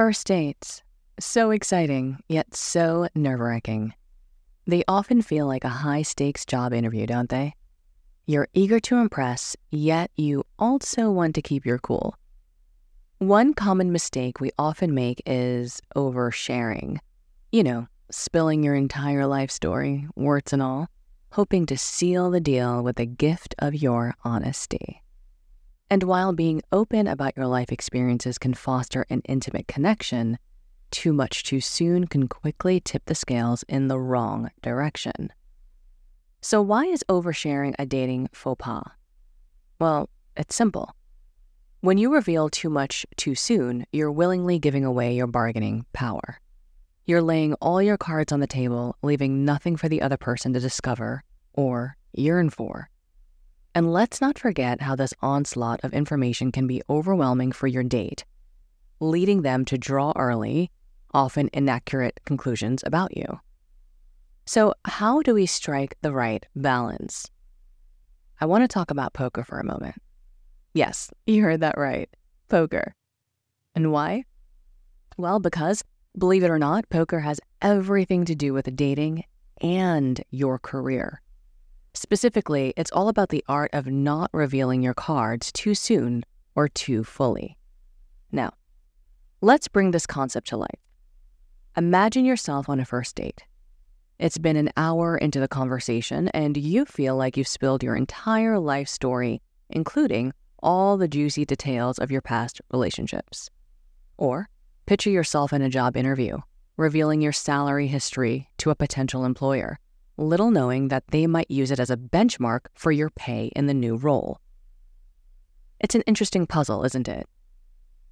First dates. So exciting, yet so nerve wracking. They often feel like a high stakes job interview, don't they? You're eager to impress, yet you also want to keep your cool. One common mistake we often make is oversharing. You know, spilling your entire life story, warts and all, hoping to seal the deal with the gift of your honesty. And while being open about your life experiences can foster an intimate connection, too much too soon can quickly tip the scales in the wrong direction. So, why is oversharing a dating faux pas? Well, it's simple. When you reveal too much too soon, you're willingly giving away your bargaining power. You're laying all your cards on the table, leaving nothing for the other person to discover or yearn for. And let's not forget how this onslaught of information can be overwhelming for your date, leading them to draw early, often inaccurate conclusions about you. So, how do we strike the right balance? I want to talk about poker for a moment. Yes, you heard that right poker. And why? Well, because, believe it or not, poker has everything to do with dating and your career. Specifically, it's all about the art of not revealing your cards too soon or too fully. Now, let's bring this concept to life. Imagine yourself on a first date. It's been an hour into the conversation, and you feel like you've spilled your entire life story, including all the juicy details of your past relationships. Or picture yourself in a job interview, revealing your salary history to a potential employer little knowing that they might use it as a benchmark for your pay in the new role. It's an interesting puzzle, isn't it?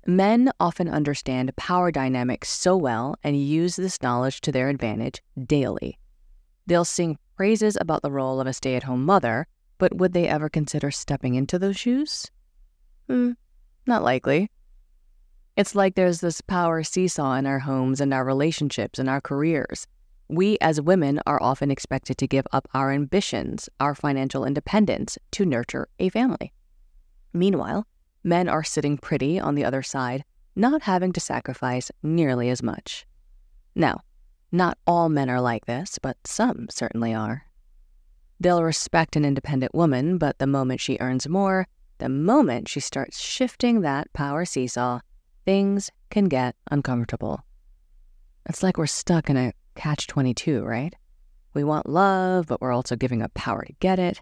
Men often understand power dynamics so well and use this knowledge to their advantage daily. They'll sing praises about the role of a stay at home mother, but would they ever consider stepping into those shoes? Hmm, not likely. It's like there's this power seesaw in our homes and our relationships and our careers. We as women are often expected to give up our ambitions, our financial independence to nurture a family. Meanwhile, men are sitting pretty on the other side, not having to sacrifice nearly as much. Now, not all men are like this, but some certainly are. They'll respect an independent woman, but the moment she earns more, the moment she starts shifting that power seesaw, things can get uncomfortable. It's like we're stuck in a catch 22, right? We want love, but we're also giving up power to get it.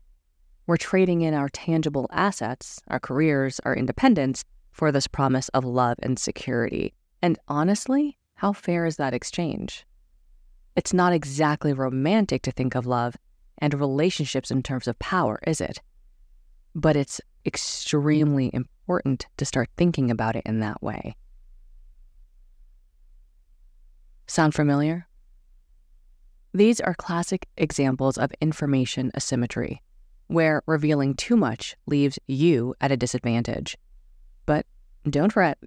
We're trading in our tangible assets, our careers, our independence, for this promise of love and security. And honestly, how fair is that exchange? It's not exactly romantic to think of love and relationships in terms of power, is it? But it's extremely important to start thinking about it in that way. Sound familiar? These are classic examples of information asymmetry, where revealing too much leaves you at a disadvantage. But don't fret,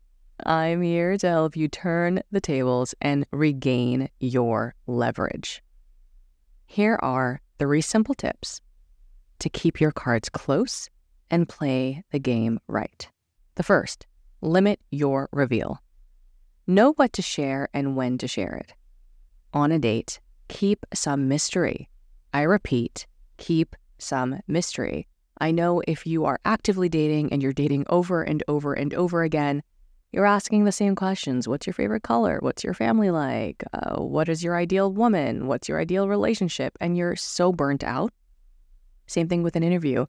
I'm here to help you turn the tables and regain your leverage. Here are three simple tips to keep your cards close and play the game right. The first, limit your reveal. Know what to share and when to share it. On a date, keep some mystery. I repeat, keep some mystery. I know if you are actively dating and you're dating over and over and over again, you're asking the same questions. What's your favorite color? What's your family like? Uh, what is your ideal woman? What's your ideal relationship? And you're so burnt out. Same thing with an interview.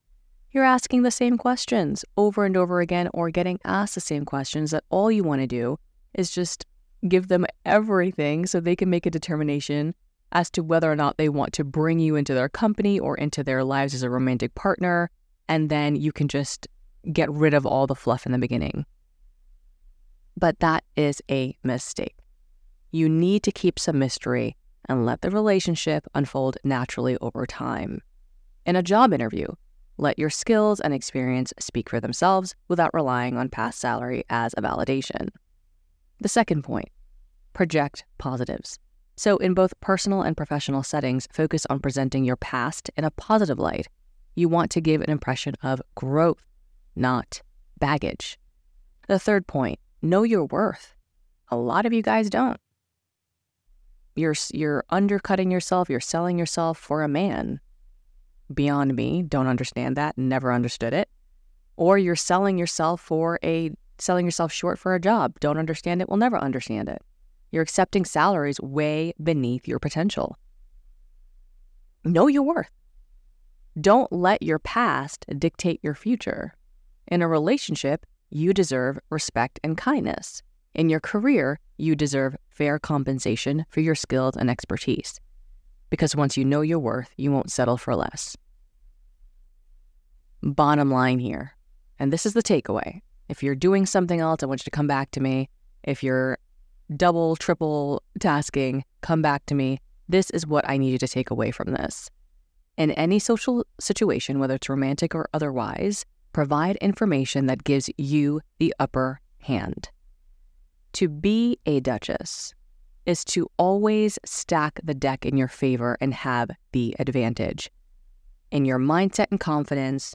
You're asking the same questions over and over again or getting asked the same questions that all you want to do is just give them everything so they can make a determination as to whether or not they want to bring you into their company or into their lives as a romantic partner. And then you can just get rid of all the fluff in the beginning. But that is a mistake. You need to keep some mystery and let the relationship unfold naturally over time. In a job interview, let your skills and experience speak for themselves without relying on past salary as a validation. The second point project positives. So, in both personal and professional settings, focus on presenting your past in a positive light. You want to give an impression of growth, not baggage. The third point know your worth. A lot of you guys don't. You're you're undercutting yourself, you're selling yourself for a man. Beyond me, don't understand that, never understood it. Or you're selling yourself for a selling yourself short for a job, don't understand it, will never understand it. You're accepting salaries way beneath your potential. Know your worth. Don't let your past dictate your future. In a relationship, you deserve respect and kindness. In your career, you deserve fair compensation for your skills and expertise. Because once you know your worth, you won't settle for less. Bottom line here, and this is the takeaway if you're doing something else, I want you to come back to me. If you're double, triple tasking, come back to me. This is what I need you to take away from this. In any social situation, whether it's romantic or otherwise, provide information that gives you the upper hand. To be a duchess is to always stack the deck in your favor and have the advantage in your mindset and confidence,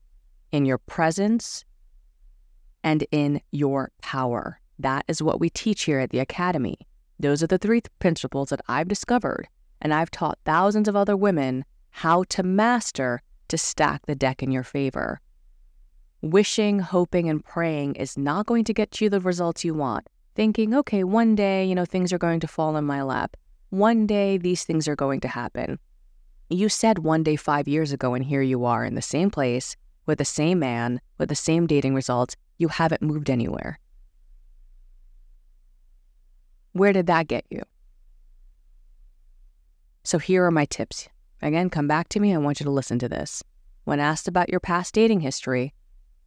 in your presence, and in your power. That is what we teach here at the Academy. Those are the three principles that I've discovered, and I've taught thousands of other women how to master to stack the deck in your favor. Wishing, hoping, and praying is not going to get you the results you want thinking, okay, one day, you know, things are going to fall in my lap. One day, these things are going to happen. You said one day five years ago, and here you are in the same place with the same man, with the same dating results. You haven't moved anywhere. Where did that get you? So here are my tips. Again, come back to me. I want you to listen to this. When asked about your past dating history,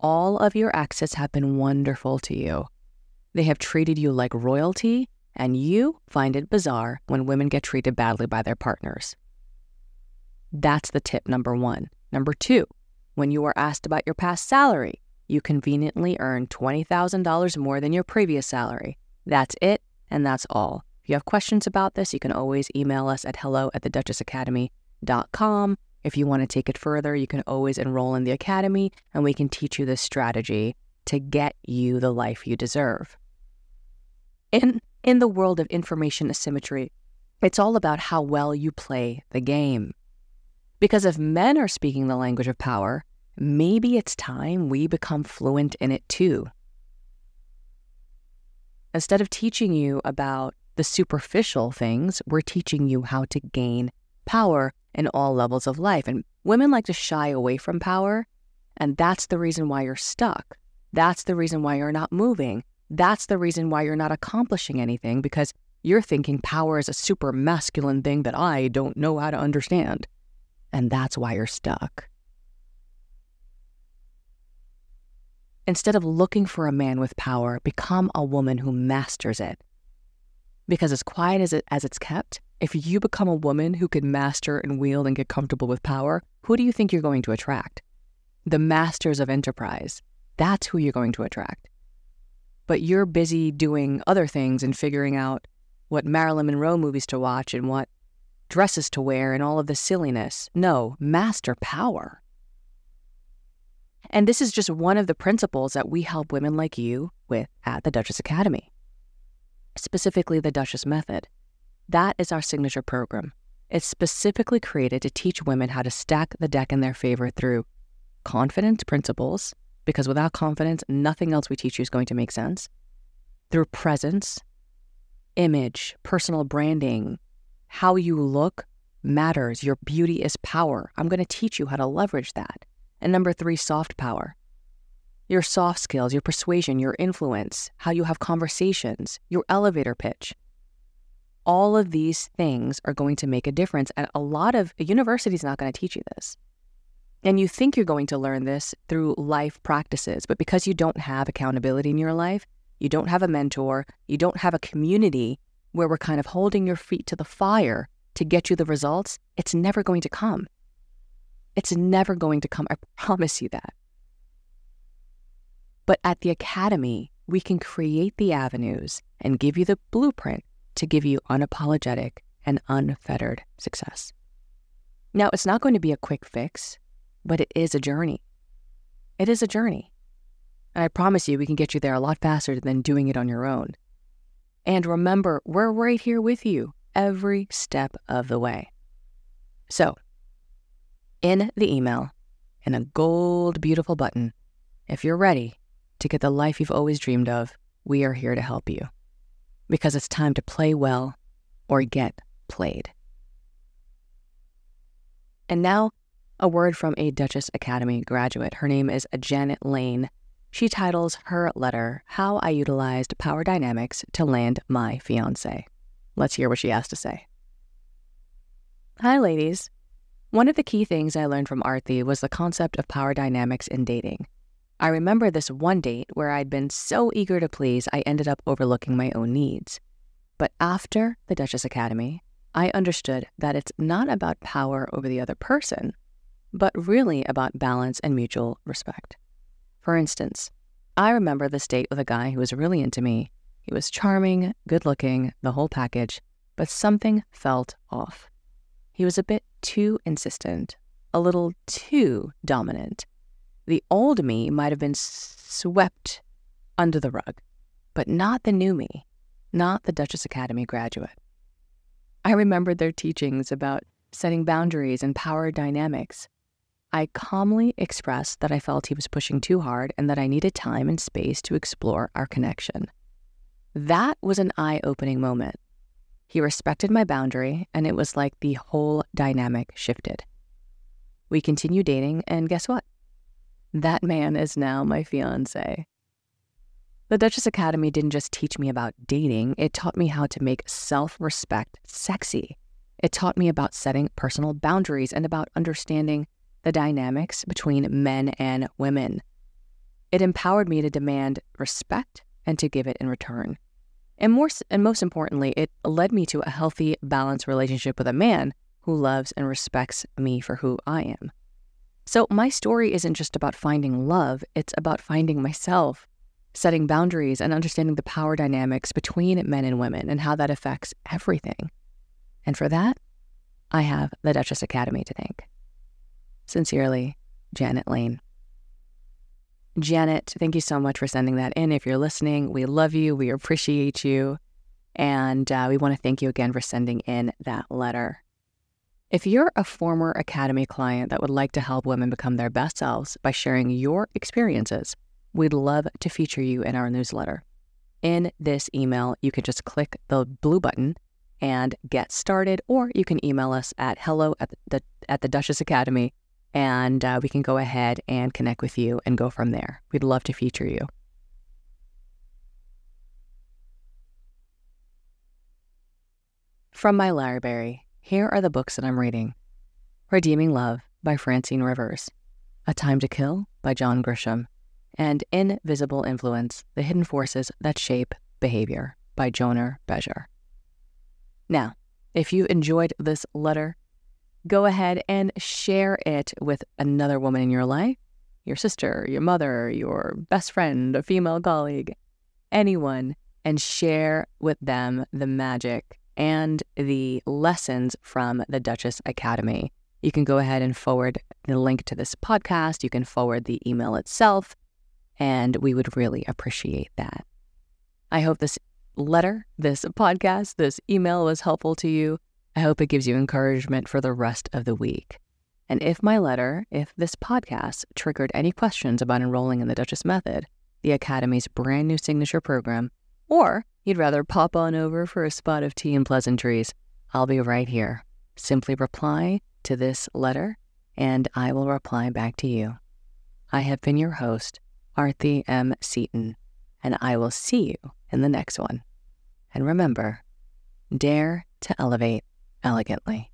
all of your exes have been wonderful to you. They have treated you like royalty, and you find it bizarre when women get treated badly by their partners. That's the tip number one. Number two, when you are asked about your past salary, you conveniently earn $20,000 more than your previous salary. That's it, and that's all. If you have questions about this, you can always email us at hello at theduchessacademy.com. If you want to take it further, you can always enroll in the academy and we can teach you this strategy to get you the life you deserve. In, in the world of information asymmetry, it's all about how well you play the game. Because if men are speaking the language of power, maybe it's time we become fluent in it too. Instead of teaching you about the superficial things, we're teaching you how to gain power in all levels of life. And women like to shy away from power, and that's the reason why you're stuck. That's the reason why you're not moving. That's the reason why you're not accomplishing anything because you're thinking power is a super masculine thing that I don't know how to understand. And that's why you're stuck. Instead of looking for a man with power, become a woman who masters it. Because as quiet as, it, as it's kept, if you become a woman who can master and wield and get comfortable with power, who do you think you're going to attract? The masters of enterprise, that's who you're going to attract. But you're busy doing other things and figuring out what Marilyn Monroe movies to watch and what dresses to wear and all of the silliness. No, master power. And this is just one of the principles that we help women like you with at the Duchess Academy, specifically the Duchess Method. That is our signature program. It's specifically created to teach women how to stack the deck in their favor through confidence principles, because without confidence, nothing else we teach you is going to make sense. Through presence, image, personal branding, how you look matters. Your beauty is power. I'm going to teach you how to leverage that. And number three, soft power. Your soft skills, your persuasion, your influence, how you have conversations, your elevator pitch. All of these things are going to make a difference. And a lot of a university is not going to teach you this. And you think you're going to learn this through life practices, but because you don't have accountability in your life, you don't have a mentor, you don't have a community where we're kind of holding your feet to the fire to get you the results, it's never going to come. It's never going to come. I promise you that. But at the Academy, we can create the avenues and give you the blueprint to give you unapologetic and unfettered success. Now, it's not going to be a quick fix but it is a journey. It is a journey. And I promise you, we can get you there a lot faster than doing it on your own. And remember, we're right here with you every step of the way. So, in the email, in a gold, beautiful button, if you're ready to get the life you've always dreamed of, we are here to help you. Because it's time to play well or get played. And now, a word from a Duchess Academy graduate. Her name is Janet Lane. She titles her letter, How I Utilized Power Dynamics to Land My Fiance. Let's hear what she has to say. Hi, ladies. One of the key things I learned from Arthi was the concept of power dynamics in dating. I remember this one date where I'd been so eager to please, I ended up overlooking my own needs. But after the Duchess Academy, I understood that it's not about power over the other person, but really about balance and mutual respect. For instance, I remember this date with a guy who was really into me. He was charming, good looking, the whole package, but something felt off. He was a bit too insistent, a little too dominant. The old me might have been swept under the rug, but not the new me, not the Duchess Academy graduate. I remembered their teachings about setting boundaries and power dynamics. I calmly expressed that I felt he was pushing too hard and that I needed time and space to explore our connection. That was an eye opening moment. He respected my boundary, and it was like the whole dynamic shifted. We continued dating, and guess what? That man is now my fiance. The Duchess Academy didn't just teach me about dating, it taught me how to make self respect sexy. It taught me about setting personal boundaries and about understanding the dynamics between men and women. It empowered me to demand respect and to give it in return. And, more, and most importantly, it led me to a healthy, balanced relationship with a man who loves and respects me for who I am. So, my story isn't just about finding love, it's about finding myself setting boundaries and understanding the power dynamics between men and women and how that affects everything. And for that, I have the Duchess Academy to thank. Sincerely, Janet Lane. Janet, thank you so much for sending that in. If you're listening, we love you, we appreciate you, and uh, we want to thank you again for sending in that letter. If you're a former Academy client that would like to help women become their best selves by sharing your experiences, We'd love to feature you in our newsletter. In this email, you can just click the blue button and get started, or you can email us at hello at the, at the Duchess Academy, and uh, we can go ahead and connect with you and go from there. We'd love to feature you. From my library, here are the books that I'm reading Redeeming Love by Francine Rivers, A Time to Kill by John Grisham, and Invisible Influence The Hidden Forces That Shape Behavior by Jonah Berger. Now, if you enjoyed this letter, go ahead and share it with another woman in your life your sister, your mother, your best friend, a female colleague, anyone, and share with them the magic and the lessons from the Duchess Academy. You can go ahead and forward the link to this podcast. You can forward the email itself and we would really appreciate that. I hope this letter, this podcast, this email was helpful to you. I hope it gives you encouragement for the rest of the week. And if my letter, if this podcast triggered any questions about enrolling in the Duchess Method, the Academy's brand new signature program, or you'd rather pop on over for a spot of tea and pleasantries, I'll be right here. Simply reply to this letter, and I will reply back to you. I have been your host, Arthi M. Seaton, and I will see you in the next one. And remember, dare to elevate elegantly.